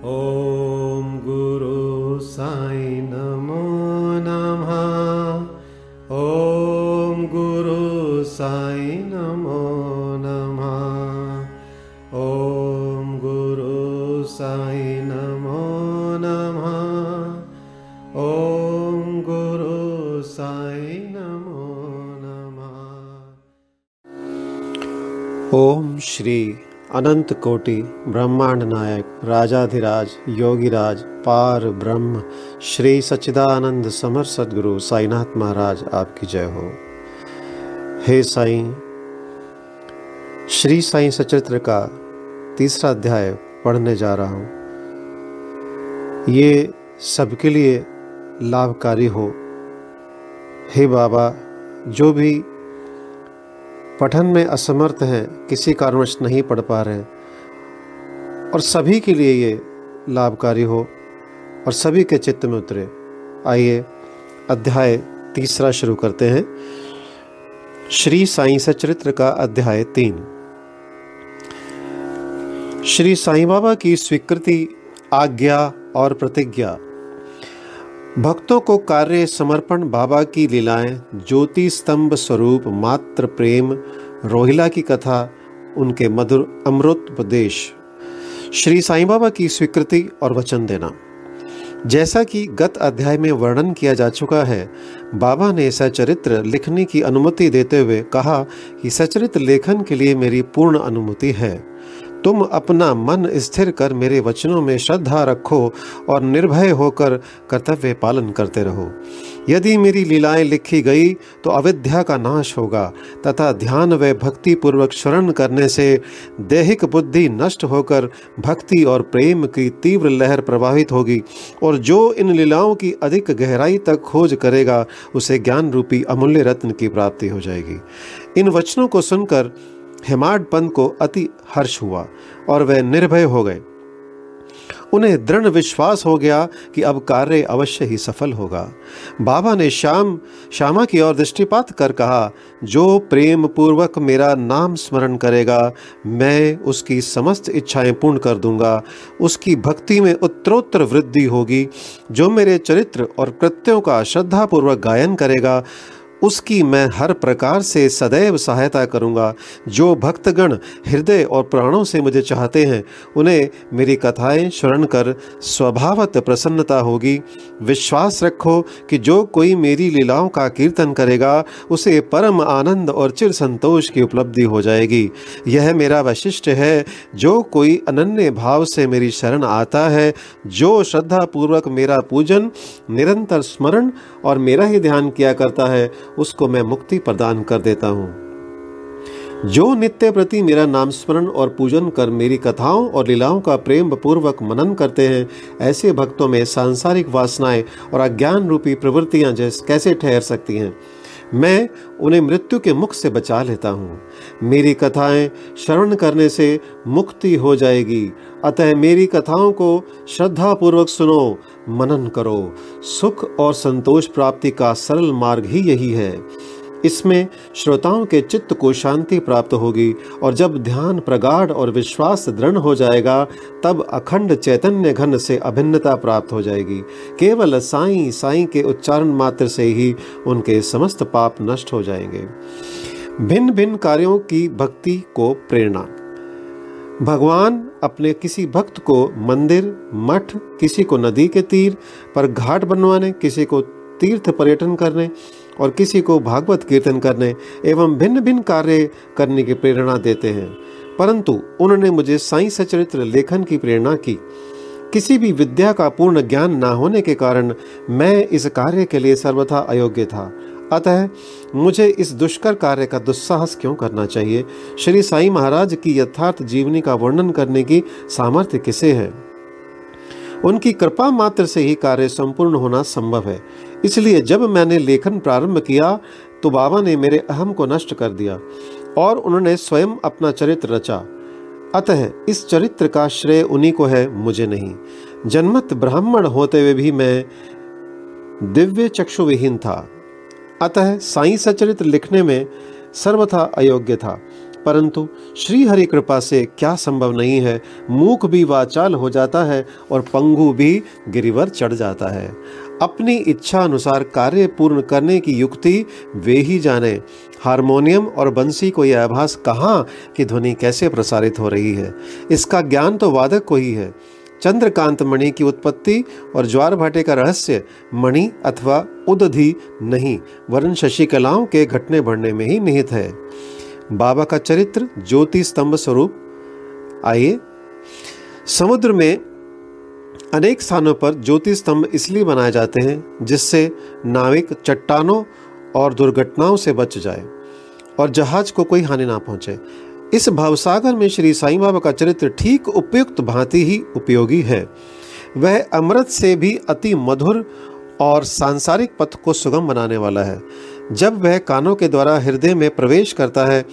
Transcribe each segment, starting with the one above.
ॐ गुरु साई नमो नमः। ॐ गुरु साई नमो नमः। ॐ गुरु साई नमो नमः। ॐ गुरु साई नमो नमः। ओम श्री अनंत कोटि, ब्रह्मांड नायक, राजाधिराज, योगीराज, पार ब्रह्म, श्री सच्चिदानंद समर सदगुरु साईनाथ महाराज आपकी जय हो। हे साईं, श्री साईं सचरित्र का तीसरा अध्याय पढ़ने जा रहा हूँ। ये सबके लिए लाभकारी हो। हे बाबा, जो भी पठन में असमर्थ हैं, किसी कारणवश नहीं पढ़ पा रहे हैं। और सभी के लिए ये लाभकारी हो और सभी के चित्त में उतरे। आइए, अध्याय तीसरा शुरू करते हैं। श्री साईं सचरित्र का अध्याय तीन। श्री साईं बाबा की स्वीकृति आज्ञा और प्रतिज्ञा भक्तों को कार्य समर्पण बाबा की लीलाएँ, ज्योति स्तंभ स्वरूप, मात्र प्रेम, रोहिला की कथा, उनके मधुर अमृत अमृतोपदेश श्री साईं बाबा की स्वीकृति और वचन देना। जैसा कि गत अध्याय में वर्णन किया जा चुका है, बाबा ने सचरित्र लिखने की अनुमति देते हुए कहा कि सचरित्र लेखन के लिए मेरी पूर्ण अनुमति है। तुम अपना मन स्थिर कर मेरे वचनों में श्रद्धा रखो और निर्भय होकर कर्तव्य पालन करते रहो। यदि मेरी लीलाएँ लिखी गई तो अविद्या का नाश होगा, तथा ध्यान व भक्ति पूर्वक शरण करने से दैहिक बुद्धि नष्ट होकर भक्ति और प्रेम की तीव्र लहर प्रभावित होगी, और जो इन लीलाओं की अधिक गहराई तक खोज करेगा, उसे ज्ञान रूपी अमूल्य रत्न की प्राप्ति हो जाएगी। इन वचनों को सुनकर हेमाड पंत को अति हर्ष हुआ और वह निर्भय हो गए। उन्हें दृढ़ विश्वास हो गया कि अब कार्य अवश्य ही सफल होगा। बाबा ने श्याम, श्यामा की ओर दृष्टिपात कर कहा, जो प्रेम पूर्वक मेरा नाम स्मरण करेगा, मैं उसकी समस्त इच्छाएँ पूर्ण कर दूँगा। उसकी भक्ति में उत्तरोत्तर वृद्धि होगी। जो मेरे चरित्र और कृत्यों का श्रद्धापूर्वक गायन करेगा उसकी मैं हर प्रकार से सदैव सहायता करूँगा। जो भक्तगण हृदय और प्राणों से मुझे चाहते हैं, उन्हें मेरी कथाएँ श्रवण कर स्वभावत प्रसन्नता होगी। विश्वास रखो कि जो कोई मेरी लीलाओं का कीर्तन करेगा, उसे परम आनंद और चिर संतोष की उपलब्धि हो जाएगी। यह मेरा वैशिष्ट है। जो कोई अनन्य भाव से मेरी शरण आता है, जो श्रद्धा पूर्वक मेरा पूजन, निरंतर स्मरण और मेरा ही ध्यान किया करता है उसको मैं मुक्ति प्रदान कर देता हूँ। जो नित्य प्रति मेरा नाम स्मरण और पूजन कर मेरी कथाओं और लीलाओं का प्रेम पूर्वक मनन करते हैं, ऐसे भक्तों में सांसारिक वासनाएँ और अज्ञान रूपी प्रवृत्तियाँ जैसे कैसे ठहर सकती हैं? मैं उन्हें मृत्यु के मुख से बचा लेता हूँ। मेरी कथाएँ श्रवण करने से मुक्ति हो जाएगी। अतः मेरी कथाओं को श्रद्धा पूर्वक सुनो मनन करो। सुख और संतोष प्राप्ति का सरल मार्ग ही यही है। इसमें श्रोताओं के चित्त को शांति प्राप्त होगी और जब ध्यान, प्रगाढ़ और विश्वास दृढ़ हो जाएगा, तब अखंड चैतन्य घन से अभिन्नता प्राप्त हो जाएगी। केवल साई साई के उच्चारण मात्र से ही उनके समस्त पाप नष्ट हो जाएँगे। भिन्न भिन्न कार्यों की भक्ति को प्रेरणा। भगवान अपने किसी भक्त को मंदिर, मठ, किसी को नदी के तीर पर घाट बनवाने, किसी को तीर्थ पर्यटन करने और किसी को भागवत कीर्तन करने एवं भिन्न भिन्न कार्य करने की प्रेरणा देते हैं। परंतु उन्होंने मुझे साई सचरित्र लेखन की प्रेरणा की। किसी भी विद्या का पूर्ण ज्ञान न होने के कारण मैं इस कार्य के लिए सर्वथा अयोग्य था। अतः मुझे इस दुष्कर कार्य का दुस्साहस क्यों करना चाहिए? श्री साई महाराज की यथार्थ जीवनी का वर्णन करने की सामर्थ्य किसे है? उनकी कृपा मात्र से ही कार्य संपूर्ण होना संभव है। इसलिए जब मैंने लेखन प्रारंभ किया तो बाबा ने मेरे अहम को नष्ट कर दिया, और उन्होंने स्वयं अपना चरित्र रचा। अतः इस चरित्र का श्रेय उन्हीं को है, मुझे नहीं। जन्मत ब्राह्मण होते हुए भी मैं दिव्य चक्षुविहीन था। अतः साई सचरित्र लिखने में सर्वथा अयोग्य था। परंतु श्री हरि कृपा से क्या संभव नहीं है, मूक भी वाचाल हो जाता है और पंगु भी गिरिवर चढ़ जाता है। अपनी इच्छा अनुसार कार्य पूर्ण करने की युक्ति वे ही जाने। हारमोनियम और बंसी को यह आभास कहाँ कि ध्वनि कैसे प्रसारित हो रही है। इसका ज्ञान तो वादक को ही है। चंद्रकांत मणि की उत्पत्ति और ज्वार भाटे का रहस्य मणि अथवा उदधि नहीं वरन शशिकलाओं के घटने बढ़ने में ही निहित है। बाबा का चरित्र ज्योति स्तंभ स्वरूप। आइए, समुद्र में अनेक स्थानों पर ज्योति स्तंभ इसलिए बनाए जाते हैं जिससे नाविक चट्टानों और दुर्घटनाओं से बच जाए और जहाज़ को कोई हानि ना पहुँचे। इस भवसागर में श्री साईं बाबा का चरित्र ठीक उपयुक्त भांति ही उपयोगी है। वह अमृत से भी अति मधुर और सांसारिक पथ को सुगम बनाने वाला है। जब वह कानों के द्वारा हृदय में प्रवेश करता है,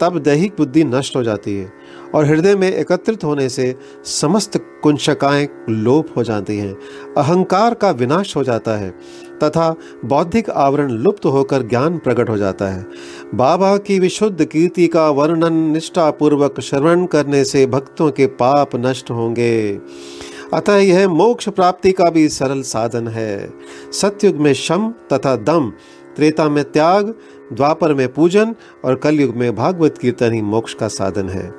तब दैहिक बुद्धि नष्ट हो जाती है और हृदय में एकत्रित होने से समस्त कुंशकाएँ लोप हो जाती हैं। अहंकार का विनाश हो जाता है। तथा बौद्धिक आवरण लुप्त होकर ज्ञान प्रकट हो जाता है। बाबा की विशुद्ध कीर्ति का वर्णन निष्ठापूर्वक श्रवण करने से भक्तों के पाप नष्ट होंगे। अतः यह मोक्ष प्राप्ति का भी सरल साधन है। सत्युग में शम तथा दम त्रेता में त्याग, द्वापर में पूजन और कलयुग में भागवत कीर्तन ही मोक्ष का साधन है।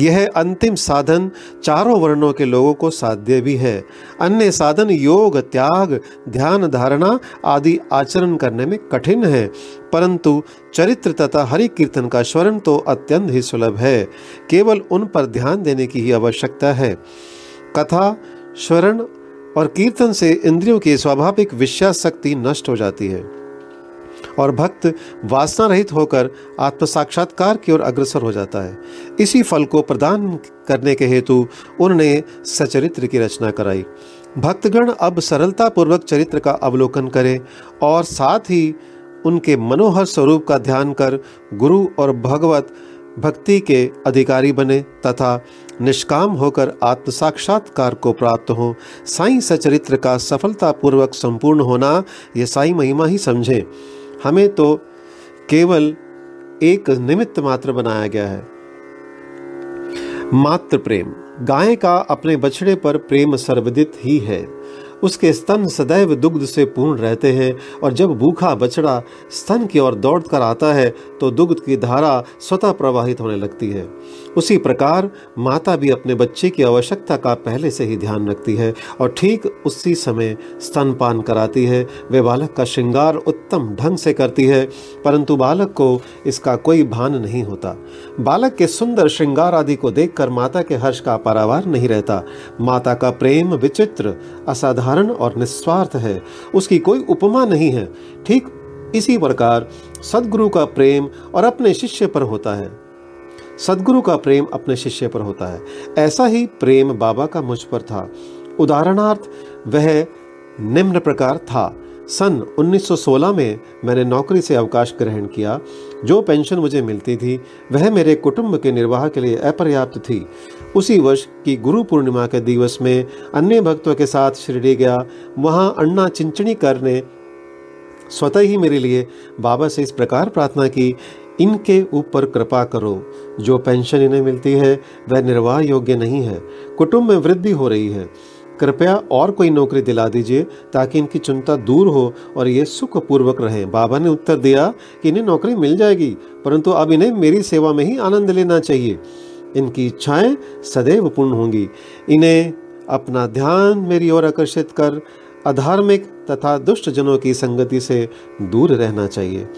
यह अंतिम साधन चारों वर्णों के लोगों को साध्य भी है। अन्य साधन योग, त्याग, ध्यान धारणा आदि आचरण करने में कठिन है, परंतु चरित्र तथा हरि कीर्तन का स्वरण तो अत्यंत ही सुलभ है। केवल उन पर ध्यान देने की ही आवश्यकता है। कथा स्वरण और कीर्तन से इंद्रियों की स्वाभाविक विश्वास विषयाशक्ति नष्ट हो जाती है। और भक्त वासना रहित होकर आत्म साक्षात्कार की ओर अग्रसर हो जाता है। इसी फल को प्रदान करने के हेतु उन्होंने सचरित्र की रचना कराई। भक्तगण अब सरलता पूर्वक चरित्र का अवलोकन करें और साथ ही उनके मनोहर स्वरूप का ध्यान कर गुरु और भगवत भक्ति के अधिकारी बने तथा निष्काम होकर आत्म साक्षात्कार को प्राप्त हो। साई सचरित्र का सफलतापूर्वक संपूर्ण होना यह साई महिमा ही समझें। हमें तो केवल एक निमित्त मात्र बनाया गया है। मात्र प्रेम। गाय का अपने बछड़े पर प्रेम सर्वदित ही है। उसके स्तन सदैव दुग्ध से पूर्ण रहते हैं और जब भूखा बछड़ा स्तन की ओर दौड़ कर आता है तो दुग्ध की धारा स्वतः प्रवाहित होने लगती है। उसी प्रकार माता भी अपने बच्चे की आवश्यकता का पहले से ही ध्यान रखती है और ठीक उसी समय स्तनपान कराती है। वे बालक का श्रृंगार उत्तम ढंग से करती है, परंतु बालक को इसका कोई भान नहीं होता। बालक के सुंदर श्रृंगार आदि को देखकर माता के हर्ष का परावार नहीं रहता। माता का प्रेम विचित्र, असाधारण और निस्वार्थ है। उसकी कोई उपमा नहीं है। ठीक इसी प्रकार सदगुरु का प्रेम और अपने शिष्य पर होता है। सदगुरु का प्रेम अपने शिष्य पर होता है। ऐसा ही प्रेम बाबा का मुझ पर था। उदाहरणार्थ, वह निम्न प्रकार था। सन 1916 में मैंने नौकरी से अवकाश ग्रहण किया। जो पेंशन मुझे मिलती थी, वह मेरे कुटुंब के निर्वाह के लिए अपर्याप्त थी। उसी वर्ष की गुरु पूर्णिमा के दिवस में अन्य भक्तों के साथ शिरडी गया। वहाँ अन्ना चिंचणी कर ने स्वतः ही मेरे लिए बाबा से इस प्रकार प्रार्थना की, इनके ऊपर कृपा करो। जो पेंशन इन्हें मिलती है, वह निर्वाह योग्य नहीं है। कुटुंब में वृद्धि हो रही है। कृपया और कोई नौकरी दिला दीजिए ताकि इनकी चिंता दूर हो और ये सुखपूर्वक रहें। बाबा ने उत्तर दिया कि इन्हें नौकरी मिल जाएगी, परंतु अब इन्हें मेरी सेवा में ही आनंद लेना चाहिए। इनकी इच्छाएँ सदैव पूर्ण होंगी। इन्हें अपना ध्यान मेरी ओर आकर्षित कर अधार्मिक तथा दुष्ट जनों की संगति से दूर रहना चाहिए।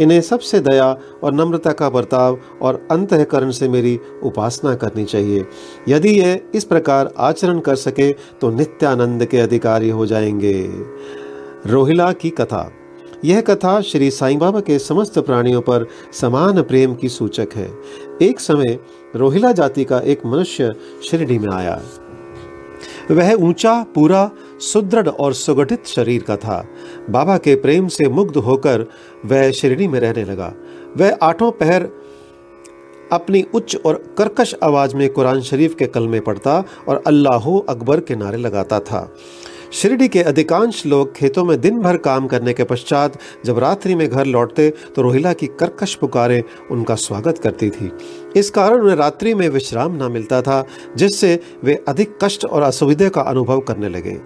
इन्हें सबसे दया और नम्रता का बर्ताव और अंतकरण से मेरी उपासना करनी चाहिए। यदि ये इस प्रकार आचरण कर सके तो नित्यानंद के अधिकारी हो जाएँगे। रोहिला की कथा। यह कथा श्री साईं बाबा के समस्त प्राणियों पर समान प्रेम की सूचक है। एक समय रोहिला जाति का एक मनुष्य शिरडी में आया। वह ऊँचा, पूरा सुदृढ़ और सुगठित शरीर का था। बाबा के प्रेम से मुग्ध होकर वह शिरडी में रहने लगा। वह आठों पहर अपनी उच्च और कर्कश आवाज़ में कुरान शरीफ के कलमे पढ़ता और अल्लाह अकबर के नारे लगाता था। शिरडी के अधिकांश लोग खेतों में दिन भर काम करने के पश्चात जब रात्रि में घर लौटते तो रोहिला की कर्कश पुकारें उनका स्वागत करती थी। इस कारण उन्हें रात्रि में विश्राम न मिलता था, जिससे वे अधिक कष्ट और असुविधा का अनुभव करने लगे।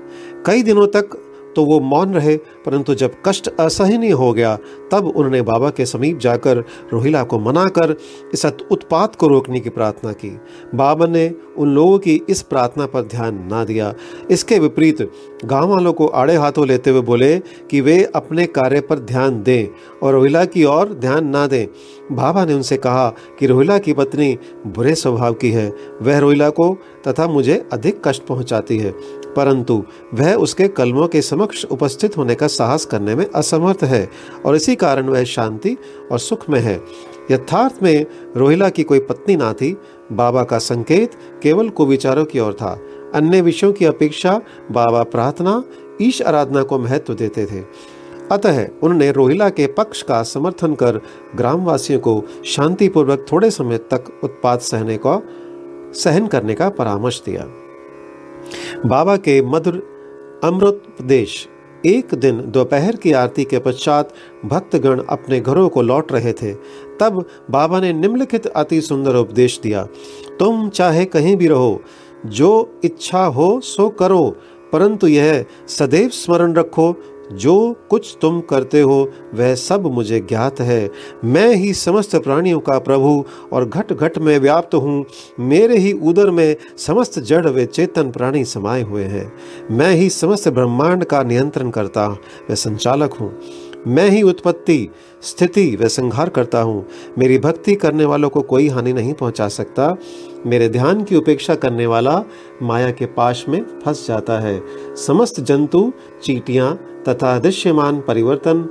कई दिनों तक तो वो मौन रहे, परंतु जब कष्ट असहनीय हो गया, तब उन्होंने बाबा के समीप जाकर रोहिला को मना कर इस उत्पात को रोकने की प्रार्थना की। बाबा ने उन लोगों की इस प्रार्थना पर ध्यान ना दिया। इसके विपरीत गाँव वालों को आड़े हाथों लेते हुए बोले कि वे अपने कार्य पर ध्यान दें और रोहिला की ओर ध्यान ना दें। बाबा ने उनसे कहा कि रोहिला की पत्नी बुरे स्वभाव की है। वह रोहिला को तथा मुझे अधिक कष्ट पहुंचाती है। परंतु वह उसके कलमों के समक्ष उपस्थित होने का साहस करने में असमर्थ है, और इसी कारण वह शांति और सुख में है। यथार्थ में रोहिला की कोई पत्नी ना थी, बाबा का संकेत केवल कुविचारों की ओर था। अन्य विषयों की अपेक्षा बाबा प्रार्थना, ईश आराधना को महत्व देते थे। अतः उन्होंने रोहिला के पक्ष का समर्थन कर ग्रामवासियों को शांतिपूर्वक थोड़े समय तक उत्पाद सहने को, सहन करने का परामर्श दिया। बाबा के मधुर अमृत प्रदेश एक दिन दोपहर की आरती के पश्चात भक्तगण अपने घरों को लौट रहे थे। तब बाबा ने निम्नलिखित अति सुंदर उपदेश दिया, तुम चाहे कहीं भी रहो, जो इच्छा हो सो करो, परंतु यह सदैव स्मरण रखो जो कुछ तुम करते हो, वह सब मुझे ज्ञात है। मैं ही समस्त प्राणियों का प्रभु और घट घट में व्याप्त हूँ। मेरे ही उदर में समस्त जड़ व चेतन प्राणी समाये हुए हैं। मैं ही समस्त ब्रह्मांड का नियंत्रण करता व संचालक हूँ। मैं ही उत्पत्ति, स्थिति व संहार करता हूँ। मेरी भक्ति करने वालों को कोई हानि नहीं पहुँचा सकता। मेरे ध्यान की उपेक्षा करने वाला माया के पाश में फंस जाता है। समस्त जंतु, चीटियाँ तथा दृश्यमान परिवर्तन,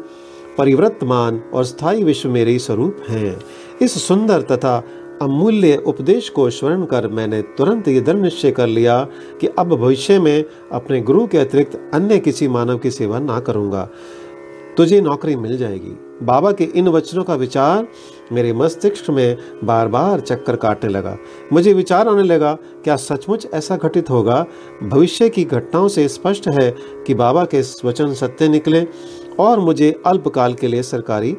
परिवर्तमान और स्थायी विश्व मेरे स्वरूप हैं। इस सुंदर तथा अमूल्य उपदेश को स्मरण कर मैंने तुरंत ये दृढ़ निश्चय कर लिया कि अब भविष्य में अपने गुरु के अतिरिक्त अन्य किसी मानव की सेवा ना करूँगा। तुझे नौकरी मिल जाएगी। बाबा के इन वचनों का विचार मेरे मस्तिष्क में बार बार चक्कर काटने लगा। मुझे विचार आने लगा, क्या सचमुच ऐसा घटित होगा? भविष्य की घटनाओं से स्पष्ट है कि बाबा के वचन सत्य निकले और मुझे अल्पकाल के लिए सरकारी,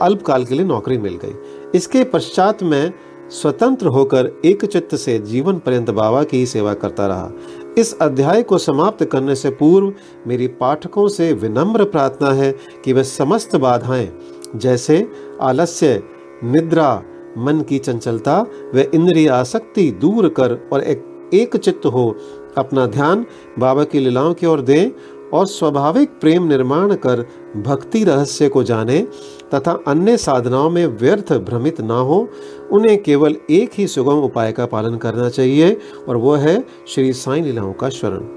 अल्पकाल के लिए नौकरी मिल गई। इसके पश्चात मैं स्वतंत्र होकर एक चित्त से जीवन पर्यंत बाबा की सेवा करता रहा। इस अध्याय को समाप्त करने से पूर्व मेरी पाठकों से विनम्र प्रार्थना है कि वे समस्त बाधाएँ जैसे आलस्य निद्रा मन की चंचलता व इंद्रिय आसक्ति दूर कर और एक, एक चित्त हो अपना ध्यान बाबा की लीलाओं की ओर दें और स्वाभाविक प्रेम निर्माण कर भक्ति रहस्य को जाने तथा अन्य साधनाओं में व्यर्थ भ्रमित ना हो, उन्हें केवल एक ही सुगम उपाय का पालन करना चाहिए, और वह है श्री साई लीलाओं का शरण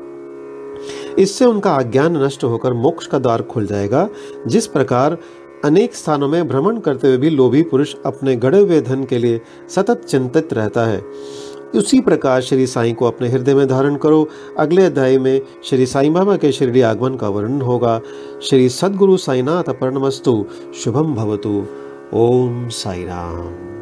इससे उनका अज्ञान नष्ट होकर मोक्ष का द्वार खुल जाएगा, जिस प्रकार अनेक स्थानों में भ्रमण करते हुए भी लोभी पुरुष अपने गड़े हुए धन के लिए सतत चिंतित रहता है। उसी प्रकार श्री साई को अपने हृदय में धारण करो। अगले अध्याय में श्री साई बाबा के शिरडी आगमन का वर्णन होगा। श्री सदगुरु साईनाथ अपर्णमस्तु शुभम भवतु। ओम साई राम